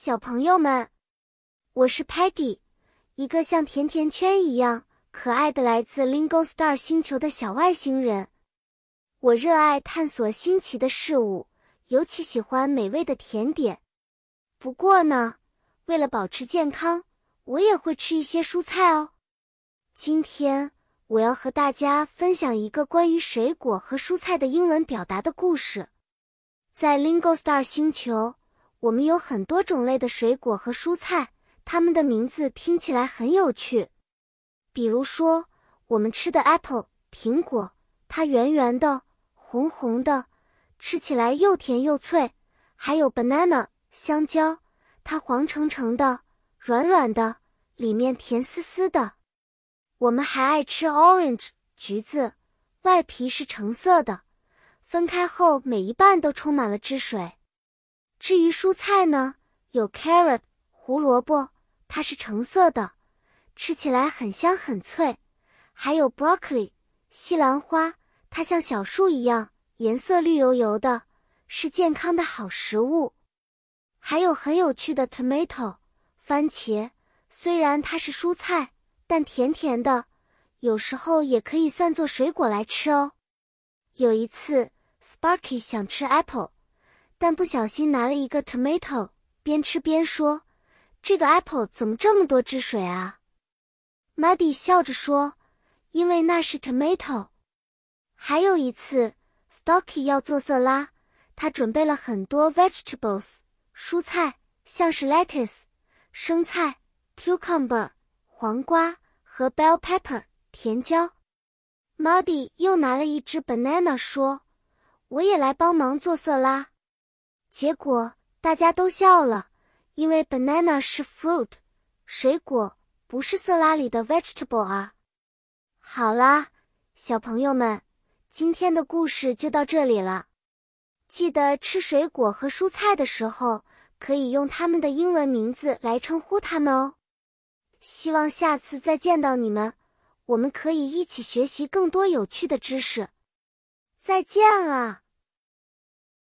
小朋友们，我是 Patty，一个像甜甜圈一样可爱的来自 Lingo Star 星球的小外星人。我热爱探索新奇的事物，尤其喜欢美味的甜点。不过呢，为了保持健康，我也会吃一些蔬菜哦。今天我要和大家分享一个关于水果和蔬菜的英文表达的故事。在 Lingo Star 星球。我们有很多种类的水果和蔬菜，它们的名字听起来很有趣。比如说，我们吃的 apple 苹果，它圆圆的、红红的，吃起来又甜又脆；还有 banana 香蕉，它黄澄澄的、软软的，里面甜丝丝的。我们还爱吃 orange 橘子，外皮是橙色的，分开后每一半都充满了汁水。至于蔬菜呢，有 carrot 胡萝卜，它是橙色的，吃起来很香很脆；还有 broccoli 西兰花，它像小树一样，颜色绿油油的，是健康的好食物。还有很有趣的 tomato 番茄，虽然它是蔬菜，但甜甜的，有时候也可以算作水果来吃哦。有一次，Sparky 想吃 apple。但不小心拿了一个 tomato，边吃边说：“这个 apple 怎么这么多汁水啊？”Muddy 笑着说：“因为那是 tomato。”还有一次，Stocky 要做色拉，他准备了很多 vegetables 蔬菜，像是 lettuce 生菜、cucumber 黄瓜和 bell pepper 甜椒。Muddy 又拿了一只 banana，说：“我也来帮忙做色拉。”结果大家都笑了，因为 banana 是 fruit 水果，不是色拉里的 vegetable 啊。好啦，小朋友们，今天的故事就到这里了。记得吃水果和蔬菜的时候，可以用它们的英文名字来称呼它们哦。希望下次再见到你们，我们可以一起学习更多有趣的知识。再见了。